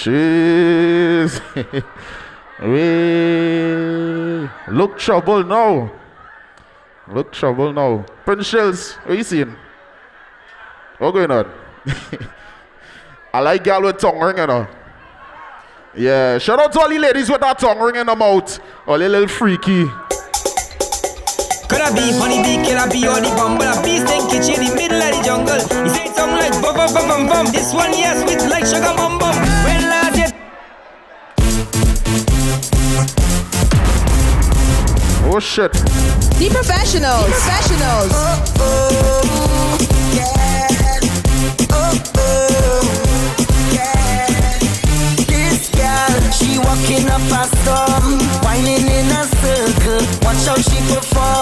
Jeez. we look trouble now. Look trouble now. Prince Shells, what you seeing? What going on? I like gal with tongue ring, you. Yeah, shout out to all the ladies with that tongue ring in the mouth. All the little freaky. Could I be funny can I be the I be stinky in the middle the jungle. You say something like bum bum bum bum bum. This one, yes, sweet like sugar bum bum. When last year. Oh shit. The professionals. Professionals. This girl, she walking up a storm, whining in a circle. Watch how she perform.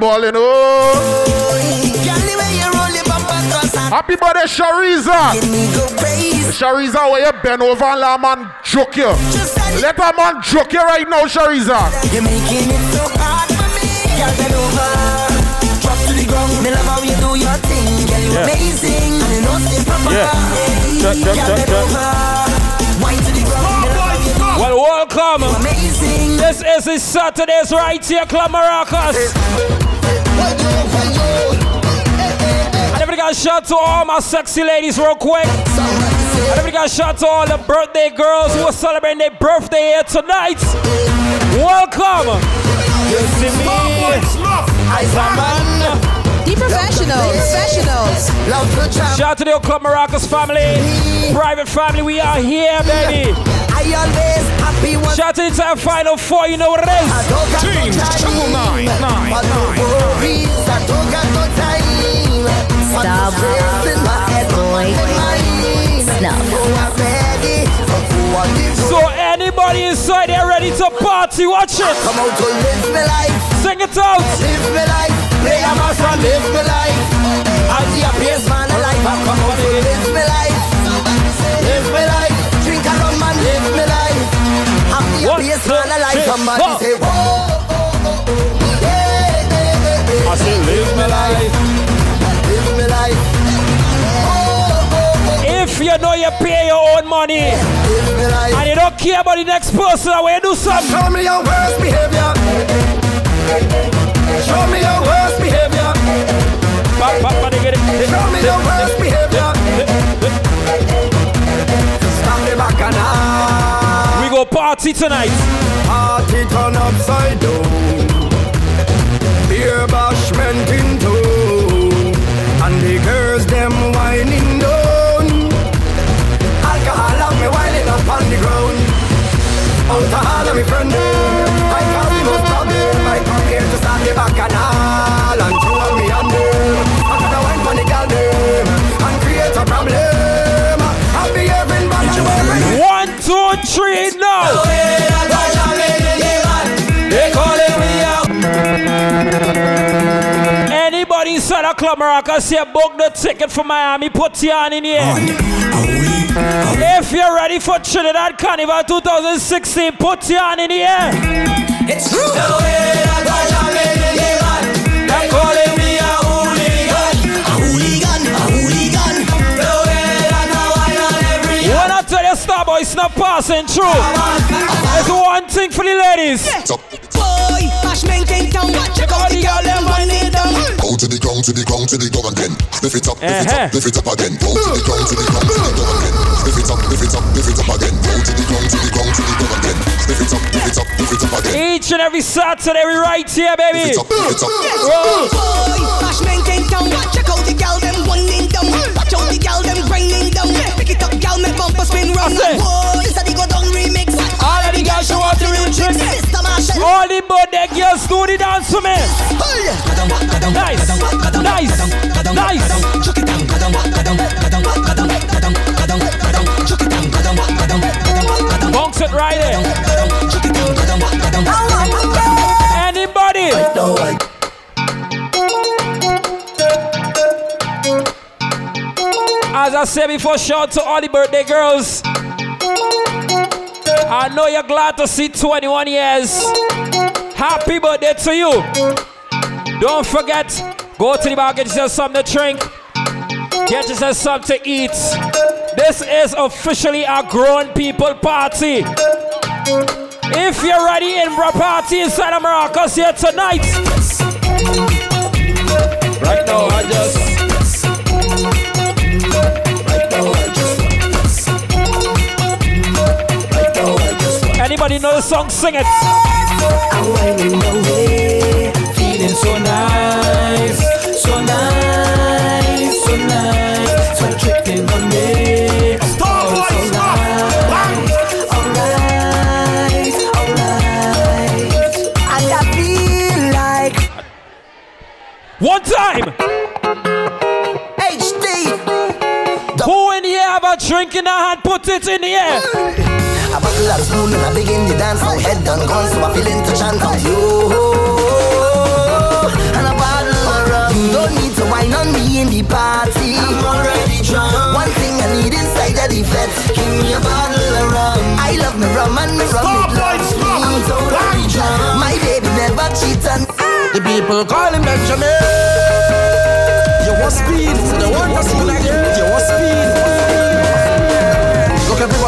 Cross and oh. Happy birthday, Shariza. make me go crazy. Shariza, where you bend over and let a man joke you. Let a man joke you right now, Shariza. You're making it so hard for me. Girl, bend over. Drop to the ground. Me love how you do your thing. Girl, you Yeah. amazing. And you know c'est proper. Yeah. Check, check, check, check. Wine to the ground. Me love how you do Well, welcome. This is the Saturdays right here, Club Maracas. And everybody got a shout to all my sexy ladies real quick. And everybody got a shout to all the birthday girls who are celebrating their birthday here tonight. Welcome. You see me as a man. The professionals. Professionals. Love to jam. Shout out to the Club Maracas family. Private family, we are here, baby. I always Shout out to the final four, you know what it I is. don't got Teams, no time. triple nine, nine, But no nine. worries, I don't got no time. But Stop. the stress in my head, Boy. my. Snuff. I'm ready for what you do. So anybody inside there ready to party, watch it. Come out to live my life. Sing it out. Live my life, play a mass and live my life. I'm the happiest man alive. I come out to live my life. I'm the One, happiest two, man alive. Somebody four. say, whoa, oh, oh, oh, yeah, yeah, yeah. I say live my life. Live my life. Oh, oh, oh, If you know you pay your own money live and you don't care about the next person, I will do something. Show me your worst behavior. Show me your worst behavior. Ba- ba- ba- dig- dig- Show me your worst behavior. Party tonight. Party turn upside down. Beer bashment in tow. And the girls them whining down. Alcohol and me whining up on the ground. Out of all of me friend. I cause the most problem. I come here to start the bacchanal. And inside a club Maracas say book the ticket for Miami, put your hand in here. If you're ready for Trinidad Carnival 2016, put your hand in here. It's true. The way that I jam in the man. They calling me a hooligan. A hooligan, a hooligan. The way that I wine on every When I tell you Starboy, it's not passing through. There's one thing for the ladies. Boy, bashment in town. Check out the girl them whining down. Go to the ground, to the ground, to the ground again. Lift it up, lift it Uh-huh. up, lift it up again. Go to the ground, to the ground, to the ground again. Lift it up, lift it up, lift it up again. Go to the ground, to the ground, to the ground again. Lift it up, lift it up, lift it up again. Each and every Saturday, we right here, baby. Lift it up, lift it up. Roll. Boy, bashment in town. Check out the girl them whining down. Watch out the girl them grinding down. Pick it up, girl, make bumper spin round. Boy, show off the real trick. Mr. Marshall. All the birthday girls do the dance for me. Nice, nice, nice. Bounce it right there. Anybody? As I said before, shout to all the birthday girls. I know you're glad to see 21 years. Happy birthday to you. Don't forget, go to the bar, get yourself something to drink. Get yourself something to eat. This is officially a grown people party. If you're ready in a party inside of Maracas here tonight. Right now, I just. Anybody know the song? Sing it. I'm winding away, feeling so nice, so nice, so nice. So tripping on me. Stop, oh, so nice, alright, alright. And I feel like One time. HD. Who in here have a drink in their hand? Put it in the air. A bottle of spoon and I begin to dance. Now head done gone so I feeling to chant out you And a bottle of rum You don't need to wine on me in the party I'm already drunk One thing I need inside of the fed Give me a bottle of rum I love me rum and me rum it loves me I'm totally drunk My baby never cheat on The people call him Benjamin You want speed So they want to see like You want speed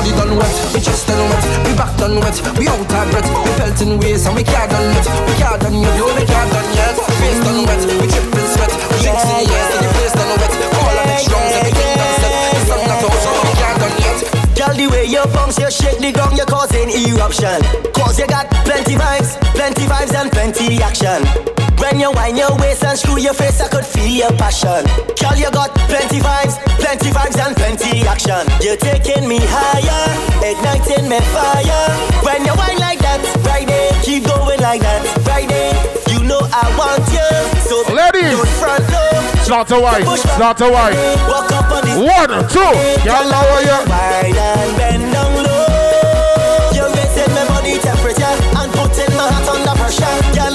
Everybody done wet, we just done wet, we back done wet, we out of breath, we felt in ways and we can't done yet, we can't done yet, yo, we can't done yet, face done wet, we tripping sweat, we drinks in the air, so the place done wet, all of it strong, everything done set, the sun not out, so we can't done yet. Girl, the way you bounce, you shake the ground, you're causing eruption. Cause you got plenty vibes, plenty vibes and plenty action. When you wind your waist and screw your face, I could feel your passion. Girl, you got plenty vibes, plenty vibes and plenty action. You're taking me higher, igniting me fire. When you wind like that, Friday, keep going like that, Friday. You know I want you, so Ladies. don't front low. Slaughter white, slaughter white. Walk up on the One, two, y'all lower ya. Wine and bend down low. You're raising my body temperature and putting my heart under pressure. Girl,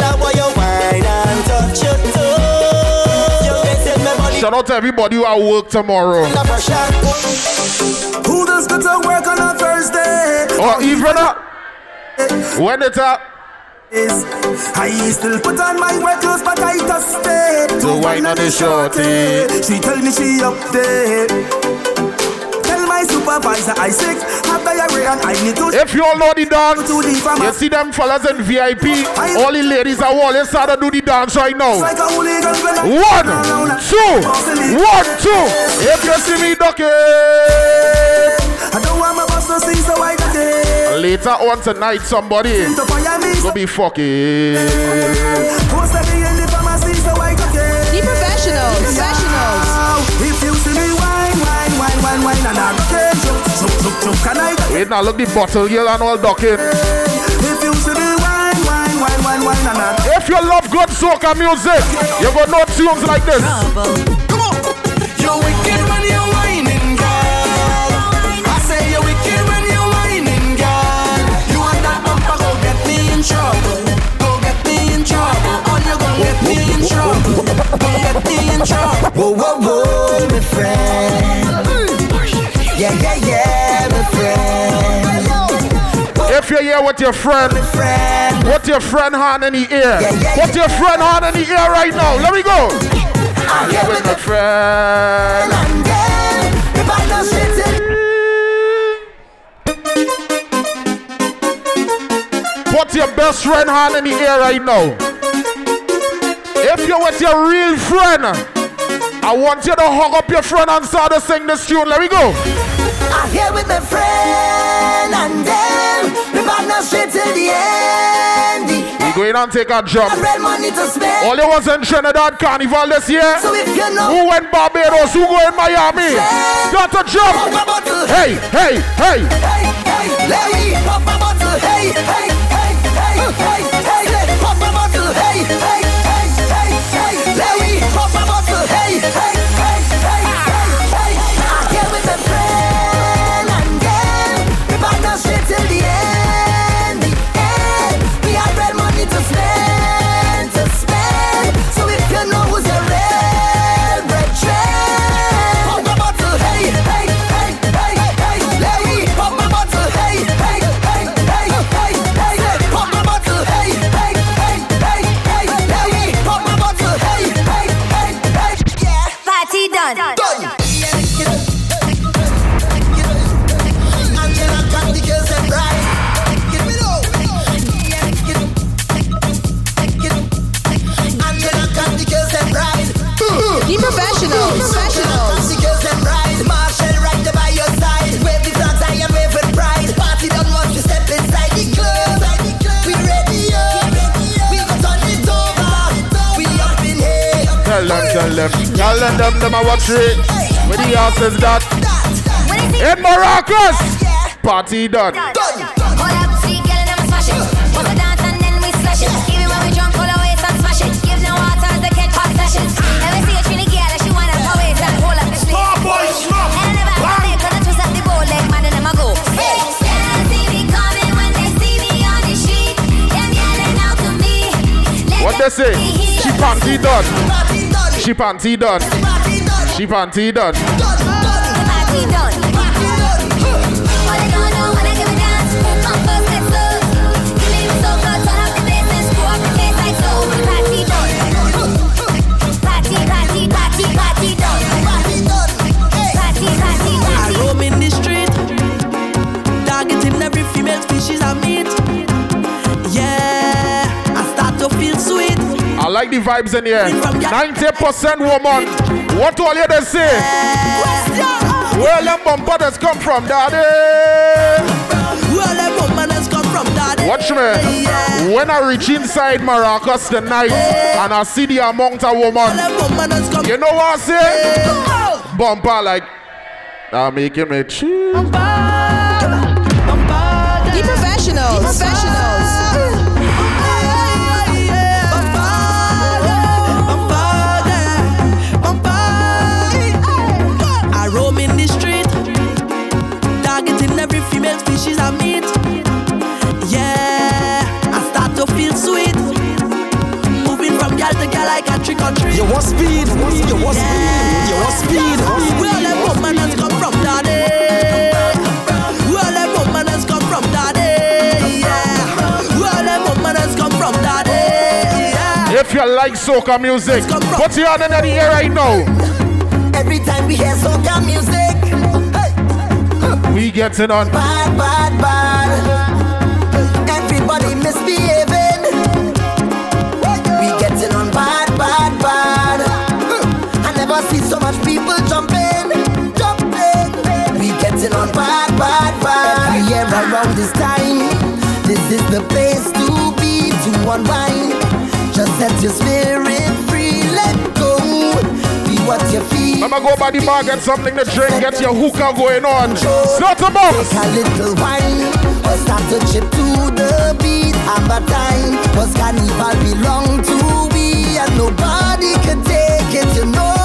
Shout out to everybody who at work tomorrow. Who does go to work on a Thursday? Or even uh, when it's up. I still put on my wet clothes, but I just stay To wine on the shorty. She tell me she up there. Supervisor have diarrhea and I need to. If you all know the dance, you see them fellas in VIP, all the ladies are all inside to do the dance right now. Like a hooligan when I- One, two, one, two. If you see me ducking. I don't want my boss to sing, so I. Later on tonight, somebody go be fucking. Choke, choke, choke, can I do it? Wait now, look the bottle girl and all ducking. If you see me wine, wine, wine, wine, wine, and I'm If you love good soca music, you got no tunes like this. Come If you're here with your friend, Friend. Put your friend hand in the ear. Yeah, yeah, Put your friend hand in the ear right now. Let me go. I'm here With my friend. friend. Yeah, if I don't shit it. Put your best friend hand in the ear right now. If you're with your real friend, I want you to hug up your friend and start to sing this tune. Let me go. I'm here with my friend The We go and take a jump. end. Red money to spend. All you was in Trinidad Carnival this year. So if you know, Who went Barbados? Who go in Miami? Got to pop jump. a bottle. Hey, hey, hey. hey, hey, pop a bottle. Hey, hey, hey, hey, hey, hey, pop a bottle. Hey, hey, hey, hey, hey, me pop a bottle. Hey, hey, hey, hey, it. Where the ass is that? In Maracas, party done. Hold up, see, girl, and I'm smash it. A dance and then we slash it. Even when we drunk, hold our and smash it. Give no water to catch hot sessions. Let see a trini girl, and she wind up her waist and hold up the sleeve. And I never had it, 'cause I twist up the bow leg, man, and them I go. Hey, they see me coming when they see me on the street. Them yelling out to me. Let What they them say? be here. She panty done. Party done. She panty done. Party done. She panty done. Done, done. The party done. I like the vibes in here. 90% woman. What do all you they say? Where them bumpers come from, daddy? Where the woman has come from, daddy? Watch me. Yeah. When I reach inside Maracas tonight and I see the amount of woman, the woman has come you know what I say? Bumper like, I'm making me chill. Be professionals. Professionals. Like a trick or treat. You want speed, you want speed, you want speed. Where the woman has come from, daddy? Where the woman has come from, daddy? Yeah. Where the woman has come from, daddy? Yeah. If you like soca music, put your hand in the air right now. Every time we hear soca music, hey, We it on. bad, bad, bad. Everybody misbehaving. So much people jumping, jumping. We getting on bad, bad, bad. Every year around this time, this is the place to be to unwind. Just set your spirit free, let go. Be what you feel. I'ma go by the bar, get something to drink, get your hookah going on. Start the box. Take a little wine or start to chip to the beat. Have a time, cause carnival belong to we and nobody could take it. You know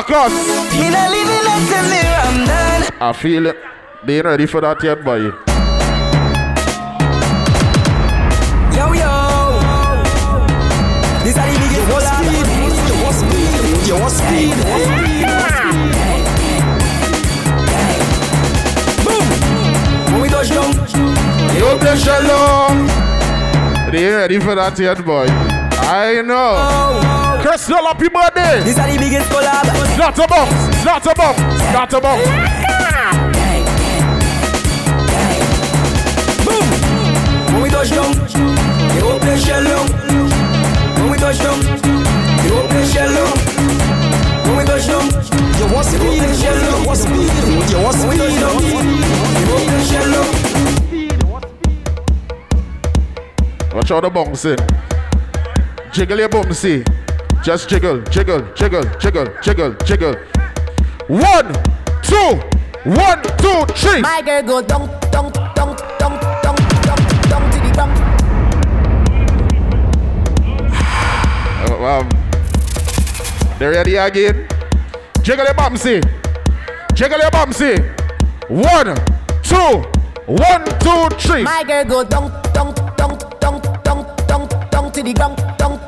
place. Maracas. In a living lesson, there I'm done. I feel it. They ain't ready for that yet, boy. Yo yo, this are the biggest collab. You want speed, you want speed, you want speed. Boom, when we touch down, Yo, play shalom. They ain't ready for that yet, boy. I know. Oh, oh, Crystal, happy birthday. this are the biggest collab. Not a box. Not a box. Not a box. Boom, when we touch down, you will play shell down. When we touch down, you will play shell down. When we touch down, you want speed, you want speed, you want speed. You will play shell down. Watch out the bouncing. Jiggle your bumsy. Just jiggle, jiggle, jiggle, jiggle, jiggle, jiggle. One, two, one, two, three. My girl go dunk, dunk, dunk, dunk, dunk, dunk, dunk to the ground. Uh, um, they ready again? Jiggle your bumsy. Jiggle your bumsy. One, two, one, two, three. My girl go dunk, dunk, dunk, dunk, dunk, dunk, dunk to the. Dunk, dunk,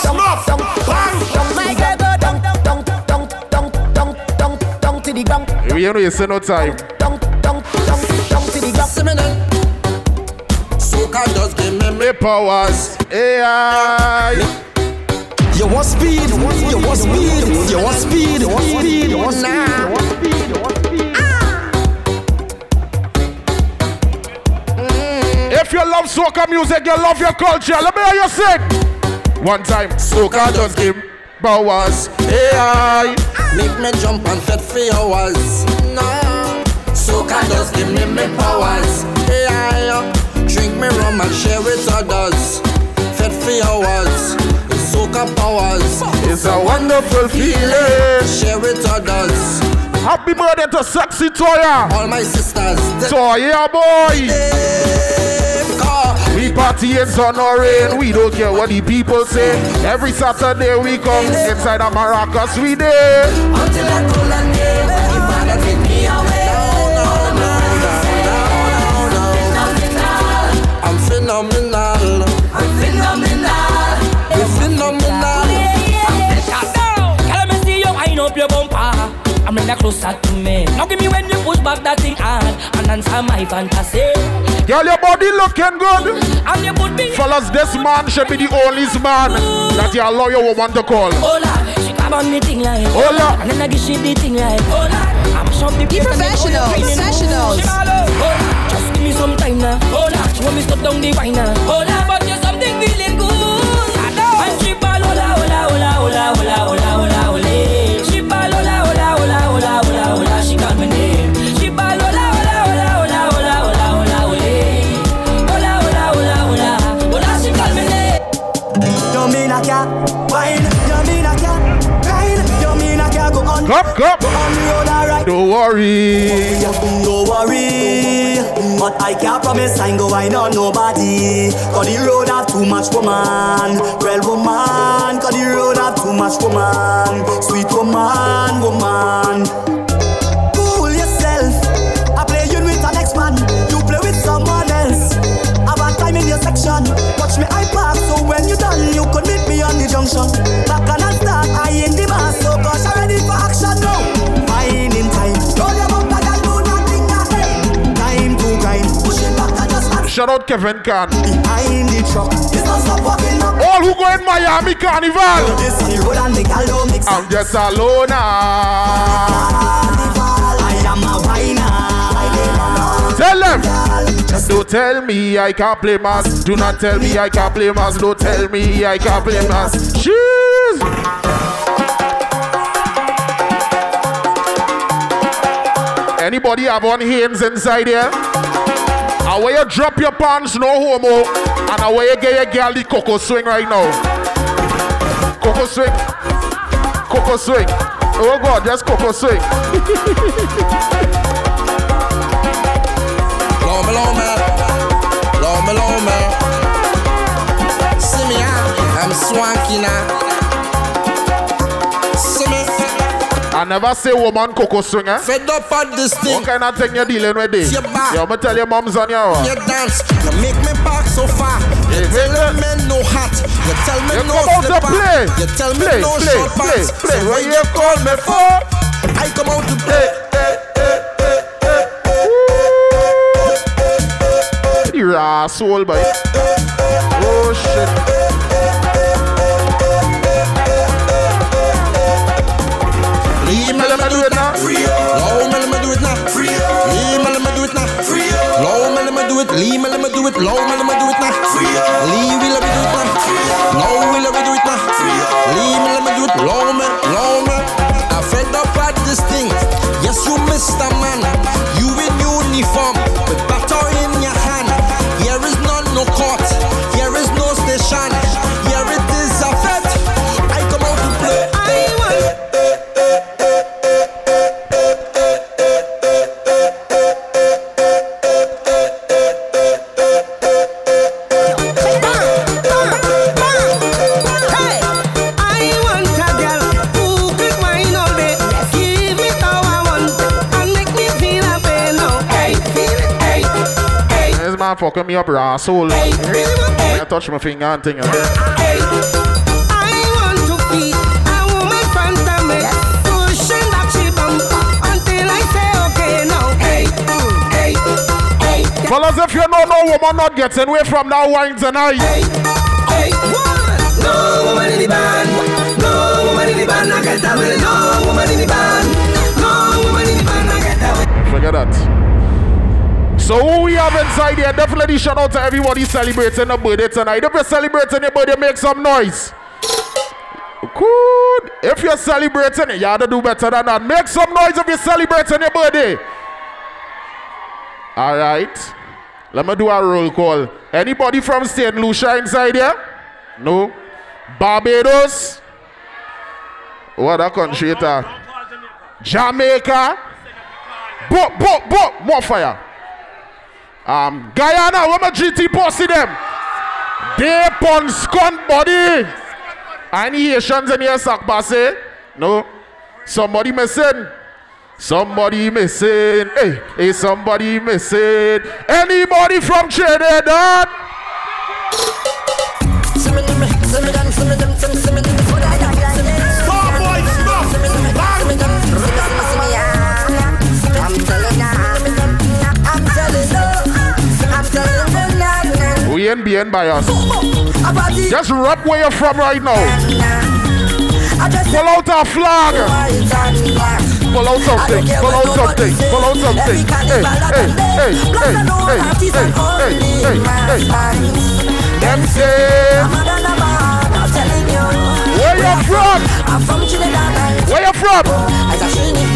Snuff. Bang. My girl go to the ground. You say no time. To the ground. Soca give me Me powers. AI. You want speed, you want speed, you want speed, you want speed, you want speed, you want speed, you want speed. Ah. Mm. If you love soca music, you love your culture. Let me hear you sing. One time, soca just give powers. AI. Make me jump and set for hours. No. Soca just give me me powers. Yeah, uh. drink me rum and share with others. Fed for hours. Soca powers. It's a wonderful feeling. Share with others. Happy birthday to Sexy Toya. All my sisters. Toya boy. We party in sun or rain. We don't care what the people say. Every Saturday we come inside a Maracas we there. Until I call a name. Take me away. I'm phenomenal. I'm phenomenal. Phenomenal. Up your bumper. I'm bring closer to me. Now give me when you push back that thing hard and answer my fantasy. Girl, your body looking good. I'm your good. Fellas, this man should be the only man that you allow your woman to call. Hola, she come on me thing like Hola. and then I give she the thing like Hola. I'm shop the Be place and professional, all your training. professionals. Hola, just give me some time now. Hola, she want me stop down the wine now. Worry. Don't worry, but I can't promise I ain't go wine on nobody. Cause the road have too much woman, well woman. Cause the road have too much woman, sweet woman, woman. Cool yourself. I play you with an ex man, you play with someone else. Have a time in your section. Watch me I park, so when you done, you could meet me on the junction. Back and Shout out Kevin Khan. behind the truck. It's not stop walking up. All who go in Miami Carnival. This the road and the gal don't mix I'm just alone now. I am a whiner. Tell them. Don't tell me I can't play mass. Do not tell me I can't play mass. Don't tell me I can't play mass. Cheese. Anybody have on hands inside here? And where you drop your pants, no homo. And and where you get your girl the cocoa swing right now. Cocoa swing. Cocoa swing. Oh God, just cocoa swing. Lome, lome, lome, lome. See me, ah, I'm swanky now. Never say woman cocoa swing, eh? fed up on this thing. What kind of thing you dealing with this? Your back. Yeah, I'ma tell your mom's on your You dance, you make me back so far. You Hey, tell hey, me men no hat, you tell me You no come out to slipper. play. You tell me Play, no play, short play, pants. play. So What you call me for? I come out to eh, play. Eh, eh, the asshole, boy. Oh shit. Leave me, let me do it now. Free up. Low me, let me do it now. Free Leave me, let me do it now. Free up. Low me, let me do it. Leave me, let me do it. Low me, let me do it now. Leave me, let hey, This man fucking me up, your asshole. hey, really want, hey, I touch my finger and thing. hey. I want to be a woman front of me, pushing that she bump until I say okay now. Hey, mm, hey, hey, Fellas, if you know no woman not getting away from that wine tonight. hey, hey, one. No woman in the band, no woman in the band, I get away. No woman in the band, no woman in the band, I get away. Forget that. So who we have inside here, definitely shout out to everybody celebrating a birthday tonight. If you're celebrating your birthday, make some noise. Good. If you're celebrating it, you have to do better than that. Make some noise if you're celebrating your birthday. All right. Let me do a roll call. Anybody from St. Lucia inside here? No. Barbados? What a country? Jamaica? Bo, bo, bo, more fire. Um, Guyana, where my GT posted them? They pon scunt body. Any Haitians in here, sack basse? No. Somebody missing. Somebody missing. Hey, hey, somebody missing. Anybody from Trinidad? behind, behind by. Just rap where you're from right now. Pull out a flag. Pull out something. Pull out something. Pull out something. Hey, hey, hey, hey, hey, hey, hey, hey. Them say. Where you from? Where you from?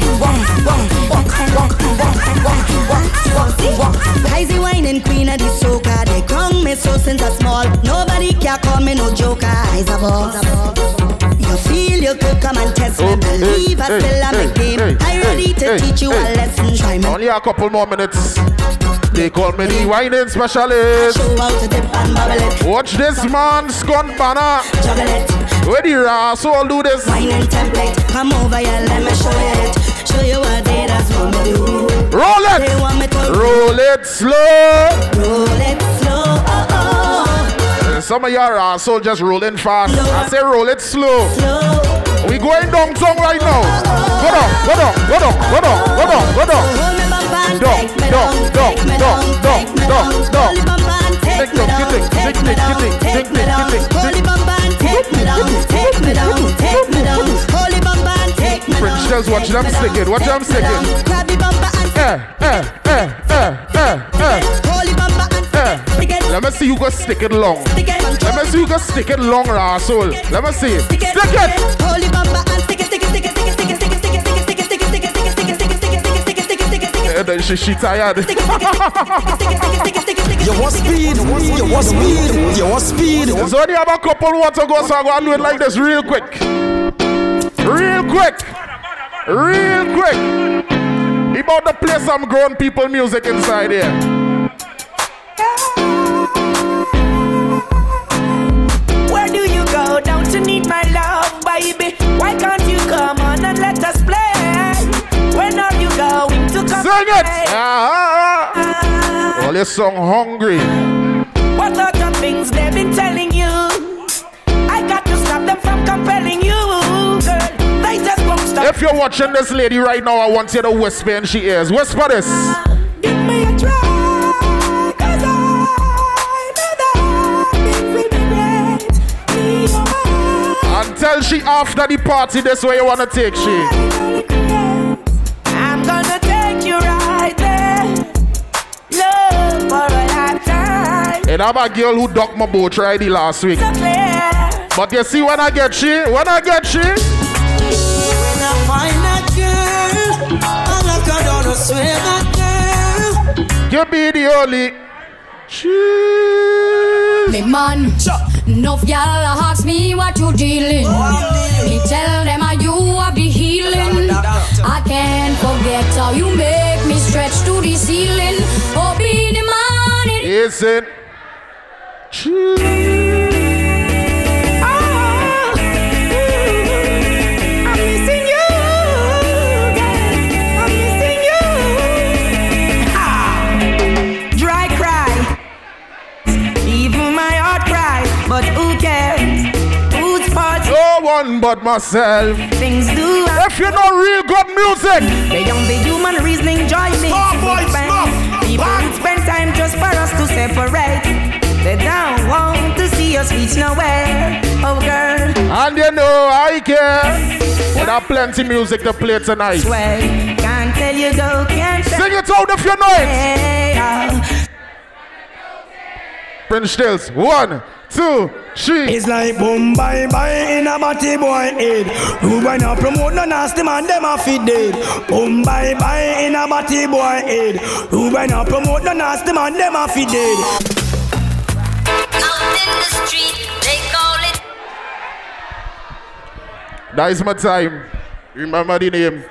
Crazy whining queen of the soca. They crown me so since I small. Nobody can call me no joker. Eyes a boss. You feel you could come and test me. Believe I still am a game. I ready to teach you a lesson. Try me. Only a couple more minutes. They call me the whining specialist. Show how to dip and bubble it. Watch this man, Scott Banner. Where the asshole do this? Whining template. Come over here, let me show you it. Show you what they want me do. Roll it. They want me to Roll it slow. roll it slow. Oh, oh. Uh, some of your asshole just rolling fast. I say roll it slow. Slow. We going downtown right now. Oh, go down, go down, go down, go down, go down, go down. Hold me bumper and Down, take me down, down, down, take me down, take me down, down. down. Hold the bumper and take me down, take me down, take me down. get it, Hold the bumper and take me down, take me down, take me down. Take me down. French girls, watch them stick it, watch them stick it. Grab the bumper and Eh, eh, eh, eh, eh, eh, hold bumper and eh. Let me see you go stick it long. Let me see you go stick it long, asshole. Let me see. Stick it. Hold bumper and stick it, stick it, stick it, stick it, stick it, stick it, stick it, stick it, stick it, stick it, stick it, stick it, stick it, stick it, stick it, stick it, stick it, stick it, stick it, stick it. Then She, she tired. You want speed, you want speed, you want speed. So only have a couple more to go, so I'm gonna do it like this real quick. Real quick. Real quick. About to play some grown people music inside here. Where do you go? Down to need my love, baby. Why can't you come on and let us play? When are you going to come? Sing it. play? Ah, ah. All your song hungry. If you're watching this lady right now, I want you to whisper in she ears. Whisper this. Give me a try, 'cause I know that it will be right. Me, your mind. Until she after the party, this way you wanna take she. I'm gonna take you right there. Love for a lifetime. And I'm a girl who ducked my boat right the last week. So. But you see when I get she, when I get she, I look her down, I swear that girl. you be the only. Me man, enough y'all ask me what you dealing. Me tell them how you are the healing. I can't forget how you make me stretch to the ceiling. Oh, be the man Is it? I'm but myself. Things do If you know real good music, beyond the human reasoning, joy makes boy, it. People Back. spend time just for us to separate. They don't want to see us reach nowhere. Oh, girl, and you know I care. We have plenty music to play tonight. swear. Can't tell you go, can't tell Sing it out if you know it. Oh. Prince Stills. One, two, three. It's like boom bye bye in a batty boy head. Who when not promote no nasty man, them a fit dead. Boom bye bye in a batty boy head. Who when not promote no nasty man, them a fit dead. Out in the street, they call it That is my time. Remember the name.